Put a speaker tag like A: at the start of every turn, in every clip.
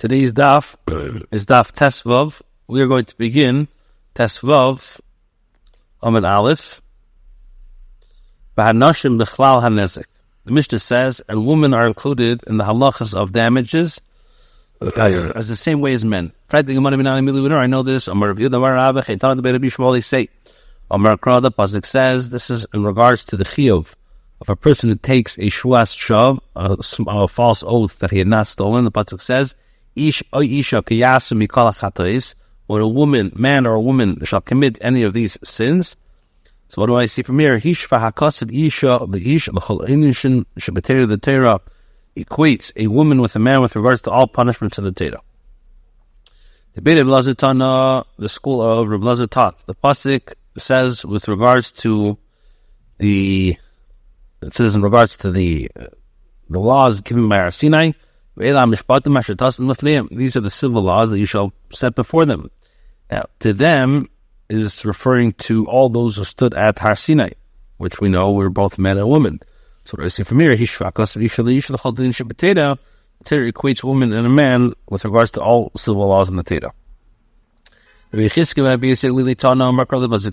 A: Today's daf is daf Tesvav. We are going to begin Tesvav Amid Aleph. V'hanashim b'chlal hanezik. The Mishnah says, and women are included in the halachas of damages as the same way as men. I know this. Say. Amar the Pasuk says, this is in regards to the chiyuv of a person who takes a shuas shav, a, a, false oath that he had not stolen. The Pasuk says, When a woman, man or a woman shall commit any of these sins. So what do I see from here? Hishva hakasid isha the ish b'chol shabbatera the Torah equates a woman with a man with regards to all punishments of the Torah. The Beit Tana, the school of taught. The pasuk says with regards to the it says in regards to the the laws given by our Sinai. These are the civil laws that you shall set before them. Now, to them is referring to all those who stood at Har Sinai, which we know were both men and women. So what I see from here, Torah equates woman and a man with regards to all civil laws in the Torah. It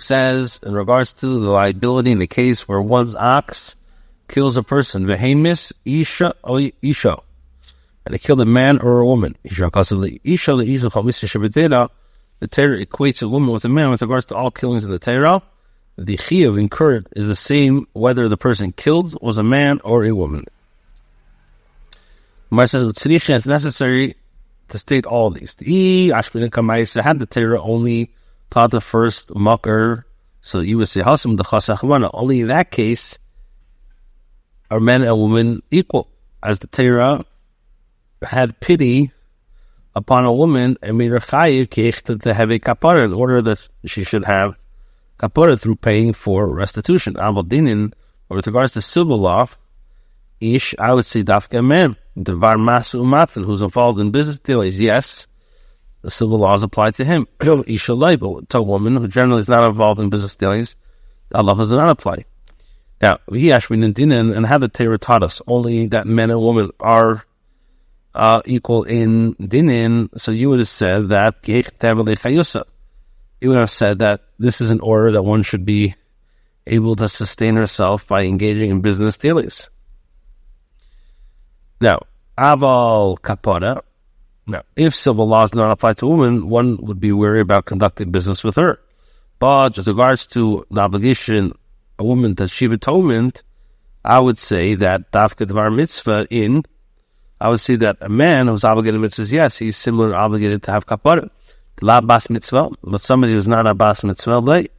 A: says, in regards to the liability in the case where one's ox kills a person, Vehemis Isha Isha, and they killed a man or a woman. The Torah equates a woman with a man with regards to all killings in the Torah. The chiyuv incurred is the same whether the person killed was a man or a woman. Mar says it's necessary to state all these. The had the Torah only taught the first mucker, so you would say Hasam the Chasachwana. Only in that case are men and women equal, as the Torah had pity upon a woman and made her chayiv to have a kapara in order that she should have kapara through paying for restitution. Avaldinin, with regards to civil law, ish, I would say dafka man, devar masu umatin, who's involved in business dealings. Yes, the civil laws apply to him. Isha label to a woman who generally is not involved in business dealings, Allah does not apply. Now, he actually didn't, and how the Torah taught us only that men and women are equal in dinin, so you would have said that you would have said that this is an order that one should be able to sustain herself by engaging in business dealings. Now, aval kapara. Now, if civil laws do not apply to women, one would be wary about conducting business with her. But as regards to the obligation a woman to shiva atonement, I would say that dafka dvar mitzvah in I would say that a man who's obligated to mitzvahs, yes, he's similarly obligated to have kapara. La bas mitzvah, but somebody who's not a bas mitzvah, like,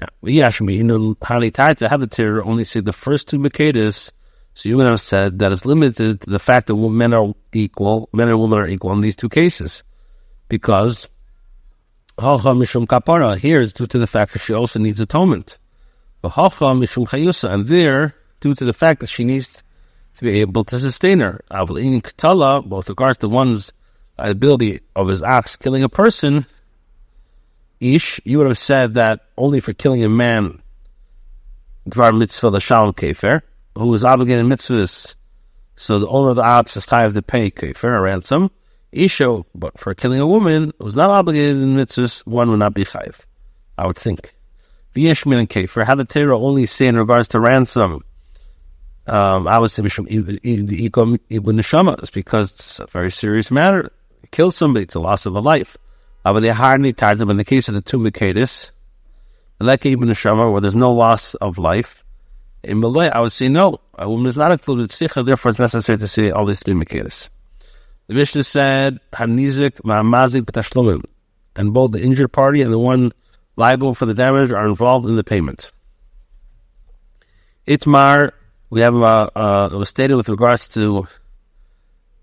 A: now, Yashmi, you know, tied to have the Torah only see the first two Makedis, so you would have said that it's limited to the fact that men are equal, men and women are equal in these two cases. Because, Mishum Kapara, here is due to the fact that she also needs atonement. But Mishum Chayusa, and there, due to the fact that she needs to be able to sustain her. In Katala, both regards to one's ability of his acts killing a person, Ish, you would have said that only for killing a man, Dvar mitzvah the Shalom Kefer, who is obligated in mitzvahs, so the owner of the ox is chayav to pay Kefer, a ransom. Isha, but for killing a woman who is not obligated in mitzvahs, one would not be chayav, I would think. V'yeshmin and Kefer, how the Torah only say in regards to ransom, um, I would say Mishum Ikom Ibn Neshama is because it's a very serious matter. Kill somebody, it's a loss of a life. But they hardly tied them in the case of the two Mikadis, like Ibn Neshama, where there's no loss of life. In Malay, I would say no. A woman is not included Sikha, therefore it's necessary to say all these three Mikadis. The Mishnah said, Hanizik Ma'amazik B'tashlumim. And both the injured party and the one liable for the damage are involved in the payment. Itmar we have uh, uh, it was stated with regards to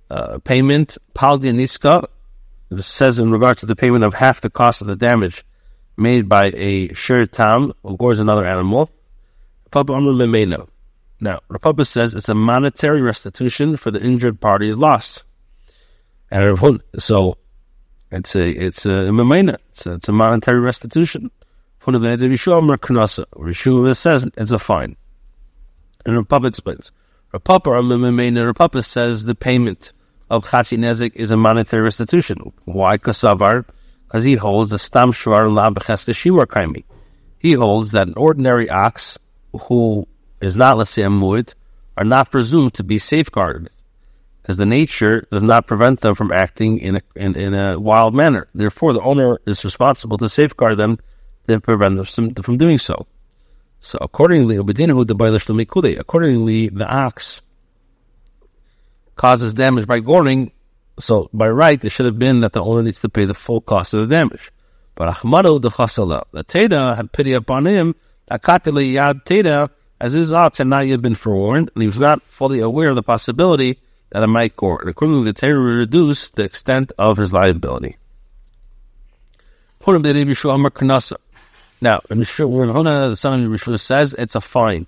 A: uh, payment. Paldi niska says in regards to the payment of half the cost of the damage made by a shir tam or gores another animal. Now, Rapapa says it's a monetary restitution for the injured party's loss. And so it's a it's a it's a, it's a monetary restitution. Rishua says it's a fine. And Rapapa explains. Rapapa, Rapapa says the payment of Chatzi Nezik is a monetary restitution. Why? Because he holds a Stam Shvar La Shimur Kaimi. He holds that an ordinary ox who is not, let's say, a muid, are not presumed to be safeguarded because the nature does not prevent them from acting in a, in, in a wild manner. Therefore, the owner is responsible to safeguard them to prevent them from doing so. So accordingly, accordingly, the ox causes damage by goring. So by right, it should have been that the owner needs to pay the full cost of the damage. But Ahmadu the Chasala, the Teda had pity upon him, Akatili Yad Teda, as his ox had not yet been forewarned, and he was not fully aware of the possibility that it might gore. And accordingly, the Torah reduced the extent of his liability. Now, in Huna, the son of Yeshua says it's a fine.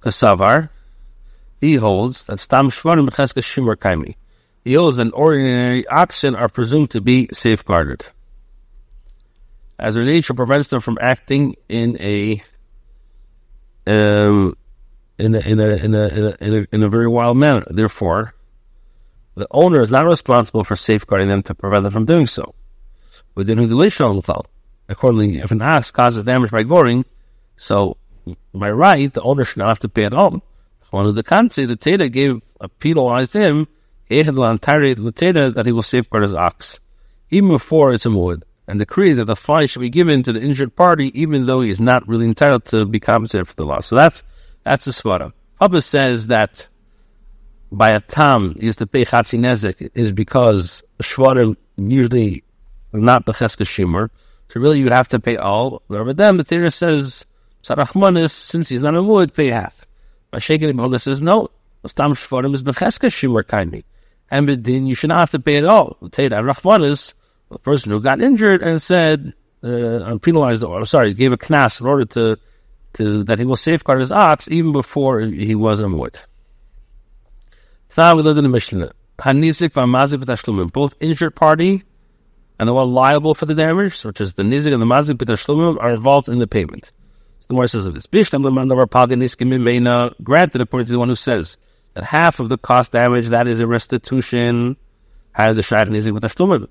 A: Kasavar, he holds that Stam Shvarim Becheska Shimur Kaimi. He holds that ordinary oxen are presumed to be safeguarded. As their nature prevents them from acting in a um, in a, in a, in a, in a, in a, in a very wild manner. Therefore, the owner is not responsible for safeguarding them to prevent them from doing so. Within the Accordingly, if an ox causes damage by goring, so by right, the owner should not have to pay at all. One of the kansi, the Teda gave a penalized him, that he will safeguard his ox, even before it's a wood, and decree that the fine should be given to the injured party, even though he is not really entitled to be compensated for the loss. So that's that's the svara. Papa says that by a tam is to pay chatzi nezek is because shvarim usually not the cheska shimmer. So really, you would have to pay all. But then the Torah says sarachmanis since he's not a wood, pay half. Mashiach Mola says no. Stam shvarim is becheska kindly, and then you should not have to pay at all. The Torah rachmanis, the person who got injured and said uh, penalized, or sorry, gave a knas in order to to, that he will safeguard his ox even before he was a mu'at. Now we look in the Mishnah. Both injured party and the one liable for the damage, such as the nizik and the mazik b'tashlumim, are involved in the payment. The more says of this. Bishlam l'mandavar paganiskim Granted, according to the one who says that half of the cost damage, that is a restitution, had the shayach nizik b'tashlumim.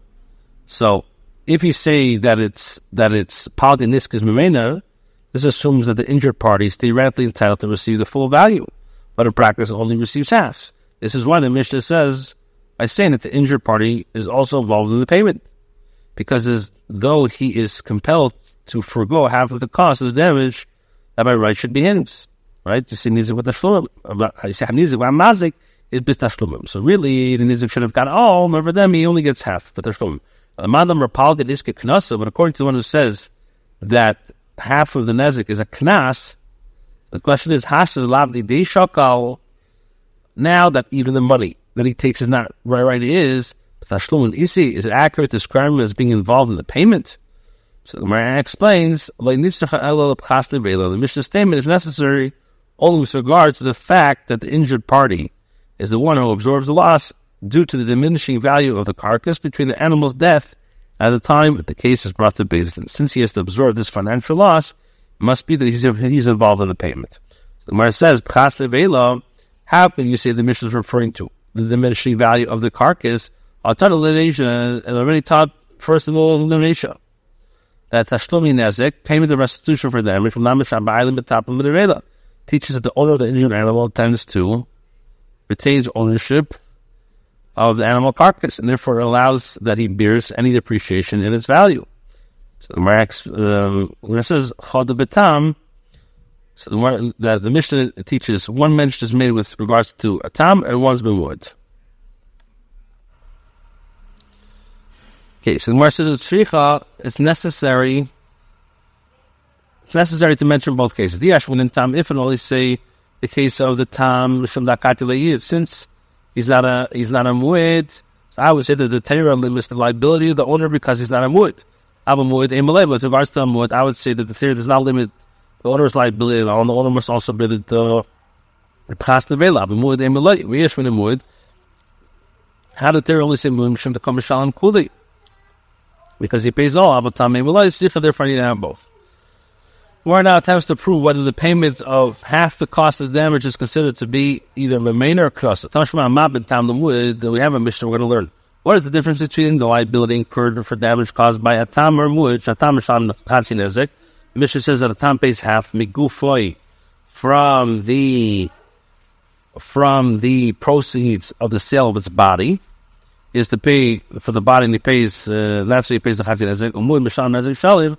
A: So, if you say that it's, that it's paganiskim mimena, this assumes that the injured party is theoretically entitled to receive the full value, but in practice only receives half. This is why the Mishnah says, by saying that the injured party is also involved in the payment, because as though he is compelled to forego half of the cost of the damage, that by right should be his. Right? You see, nizik with the uh, nizik mazik is bistashlumin. So really, the nizik should have got all. Remember them, he only gets half. But the shlumim. Madam Rapalgat iske knasa. But according to the one who says that half of the nezik is a knas, the question is, has the lavdi de shakal, now that even the money that he takes is not right, right, it is, tashlum isi, is it accurate to describe him as being involved in the payment? So the Gemara explains, the Mishnah statement is necessary only with regard to the fact that the injured party is the one who absorbs the loss due to the diminishing value of the carcass between the animal's death at the time the case is brought to Din. Since he has to absorb this financial loss, it must be that he's, he's involved in the payment. The Gemara says, how can you say the Mishnah is referring to the diminishing value of the carcass? I'll taught elimination and already taught first in the elimination. That Tashlumi Nezek, payment of restitution for damage from Namish Abaylim Betapim Minerela, teaches that the owner of the injured animal tends to retains ownership of the animal carcass, and therefore allows that he bears any depreciation in its value. So the Max, um, when it says chod betam, so the, the, the Mishnah teaches one mention is made with regards to a tam and one's been Okay, so the Gemara says tzricha it's necessary. It's necessary to mention both cases. The Ashwin and Tam, if and only say the case of the Tam since he's not a he's not a muid. So I would say that the Torah limits the liability of the owner because he's not a muid. I'm a With regards to a muid, I would say that the Torah does not limit the owner's liability the owner must also be the the past the veil. The malay. We is when a muid. How did Torah only say muid to come shalom kuli? Because he pays all avatam a malay. Therefore, you have both. We're now attempts to prove whether the payment of half the cost of the damage is considered to be either Memena or Tam we have a Mishnah we're going to learn. What is the difference between the liability incurred for damage caused by a or muj? A tam sham nezik. The Mishnah says that a tam pays half migufoi from the from the proceeds of the sale of its body is to pay for the body and he pays uh, that's he pays the hatsi nezik. Umud misham nezik shalim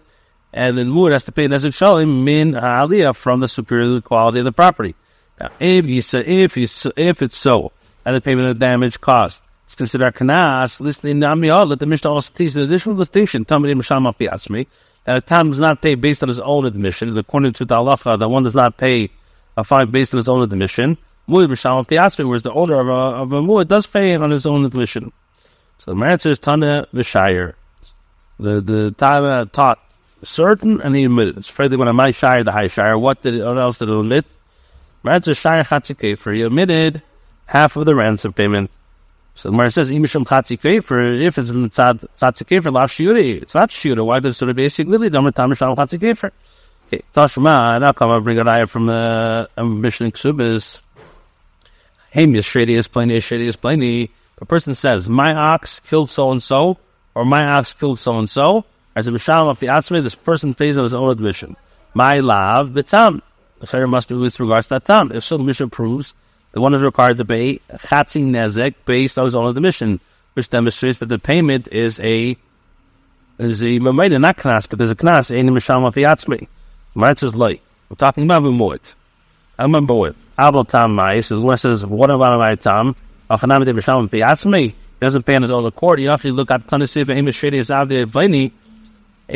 A: and then Mur has to pay Nezek Shalim min Aliyah from the superior quality of the property. Now, if you say, if you if it's so, and the payment of damage cost is considered kanas, listening to Amiyah, let the Mishnah also teach an additional distinction. Tamid Misham Apiatzmi. That a tam does not pay based on his own admission. According to the halacha, that one does not pay a fine based on his own admission. Muad Misham Apiatzmi, whereas the owner of a, of a muad does pay on his own admission. So the answer is Tana Vishayir. The the Tana taught certain and he admitted. It's afraid when I shire the high shire. What did what else did it admit? Ransom shire chatzikefer. He admitted half of the ransom payment. So the says, "Imishum chatzikefer." If it's mitzad chatzikefer, lav shiuri. It's not shiuri. Why does it basically lily damer tam sham chatzikefer? Okay, Tashma. Now come and bring a ayah from the um, Mishnah Ksubis. Hamius shady is plain. Shady is plain. A person says, "My ox killed so and so," or "My ox killed so and so." As a the Atzmi, this person pays on his own admission. My lav bitam. The Seder must be with regards to that tam. If so, the Mishnah proves the one is required to pay chatzi nezek based on his own admission, which demonstrates that the payment is a is a mameda, not knas, but there's a knas in the Atzmi. My is light. We're talking about b'moed. I remember what Abel tam mai. So the one says, "What about my tam?" Doesn't pay on his own accord. You have to look at Tanasif and Shady is out there in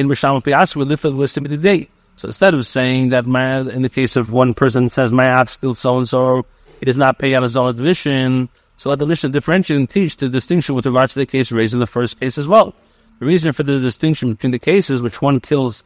A: Risham Pias, live for the list of the day. So instead of saying that my, in the case of one person says my ox still so and so, he does not pay on his own division. So let the Mishnah differentiate and teach the distinction with regard to the case raised in the first case as well. The reason for the distinction between the cases, which one kills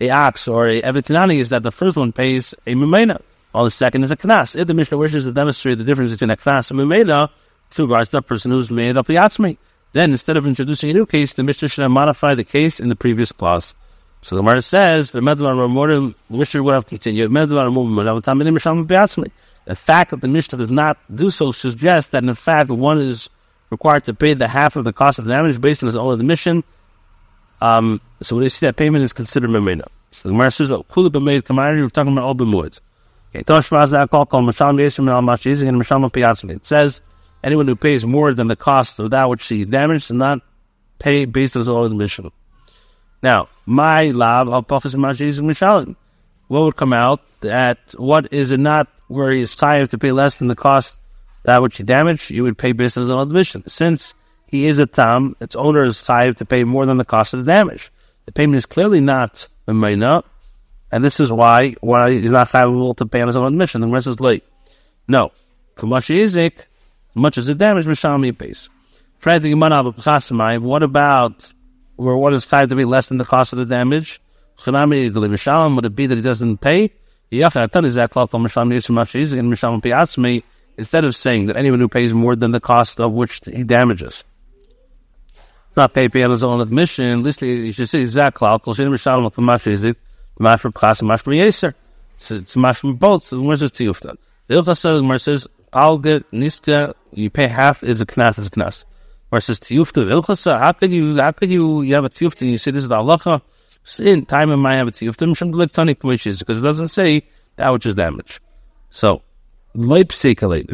A: a ox or a evitinani, is that the first one pays a mimena, while the second is a knas. If the Mishnah wishes to demonstrate the difference between a knas and mimena, to the person who's made up the atzmi. Then, instead of introducing a new case, the Mishnah should have modified the case in the previous clause. So the Gemara says, the Mishnah would have continued. The fact that the Mishnah does not do so suggests that, in fact, one is required to pay the half of the cost of the damage based on his own admission. Um, so when you see that payment is considered memena. So the Gemara says, oh, Kula b'meid kamari, we're talking about all b'muid. It says, anyone who pays more than the cost of that which he damaged does not pay based on his own admission. Now, my lab of Pachas Mishalim. What would come out that what is it not where he is tired to pay less than the cost that which he damaged, you would pay based on his own admission. Since he is a tam, its owner is chayiv to pay more than the cost of the damage. The payment is clearly not a and this is why why he's not chayiv to pay on his own admission. The rest is late. No, kamashi izik much as the damage Mishami pays. What about where what is tied to be less than the cost of the damage? Would it be that he doesn't pay? Instead of saying that anyone who pays more than the cost of which he damages, not pay pay on his own admission, at least you should say Zaklal, Kolshin Mishalim, Kamash Mashra Pchas, Mashra Yeser. It's Mashra both. So where's this Tiyufta? The Ilcha says, says, Alga Niska, you pay half is a knas is a knas. Versus tiyufta ilchasa, how could you how could you you have a tiyufta and you say this is the halacha? In time of my have a tiyufta, mishum like tani wishes because it doesn't say that which is damage. So leipsikale,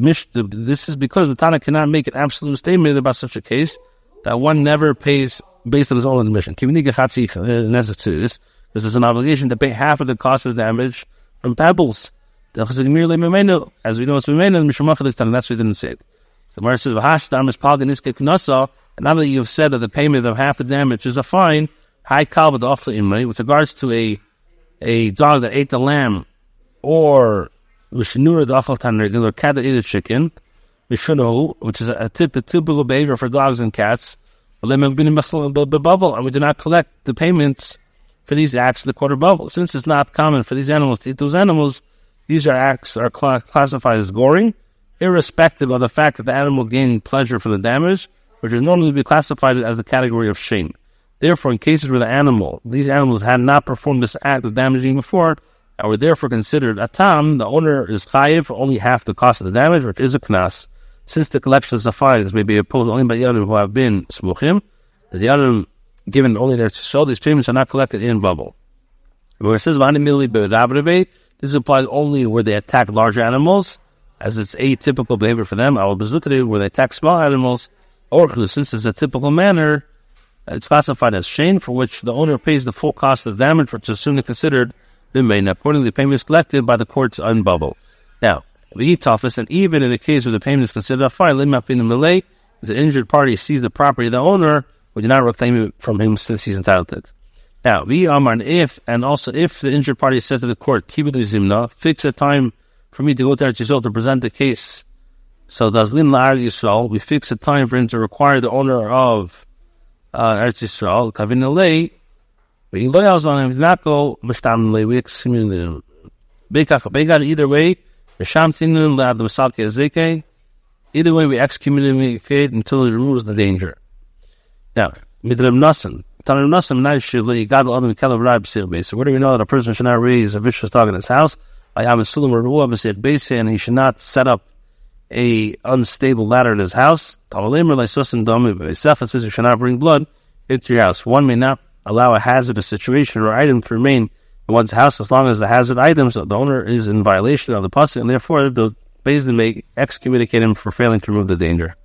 A: this is because the Tana cannot make an absolute statement about such a case that one never pays based on his own admission. Because uh, there's an obligation to pay half of the cost of the damage from pebbles. As we know, it's Mimenu, Mishumach and that's what we didn't say. The Gemara says, "V'hashdam is paganiske knasa." And now that you've said that the payment of half the damage is a fine, high kalba imri with regards to a a dog that ate the lamb, or vishnura dachal tanrig, or cat that ate a chicken, vishunu, which is a, tip, typical behavior for dogs and cats. And we do not collect the payments for these acts of the quarter Bavel. Since it's not common for these animals to eat those animals, these are acts are cl- classified as goring, irrespective of the fact that the animal gained pleasure from the damage, which is normally be classified as the category of shame. Therefore, in cases where the animal, these animals had not performed this act of damaging before, and were therefore considered a tam, the owner is chayiv for only half the cost of the damage, which is a knas. Since the collection of fines may be opposed only by Yadim who have been smuchim, the Yadim given only their so these payments are not collected in Bavel. Where it says this applies only where they attack large animals, as it's atypical behavior for them. Will where they attack small animals, or since it's a typical manner, it's classified as shame for which the owner pays the full cost of damage, which is soon considered the main. Accordingly, the payment is collected by the courts unbubble. Now, the office, and even in a case where the payment is considered a fine, limap in the Malay, the injured party sees the property of the owner, do not reclaim it from him since he's entitled to it. Now, we amar, and if, and also if the injured party says to the court, kibud zimna, fix a time for me to go to Eretz Yisrael to present the case. So does Lin La'ar Yisrael, we fix a time for him to require the owner of uh, Eretz Yisrael, kavin alei, we loyals on him, not go, mishtam we excommunicate him. Beikach, either way, mishamtinu la'ad the Masalki Ezeke, either way we excommunicate until he removes the danger. Now, midrim nasan, So where do we know that a person should not raise a vicious dog in his house? And he should not set up a unstable ladder in his house. Sefa says you should not bring blood into your house. One may not allow a hazardous situation or item to remain in one's house as long as the hazard items, the owner is in violation of the pasuk, and therefore the Bezdin may excommunicate him for failing to remove the danger.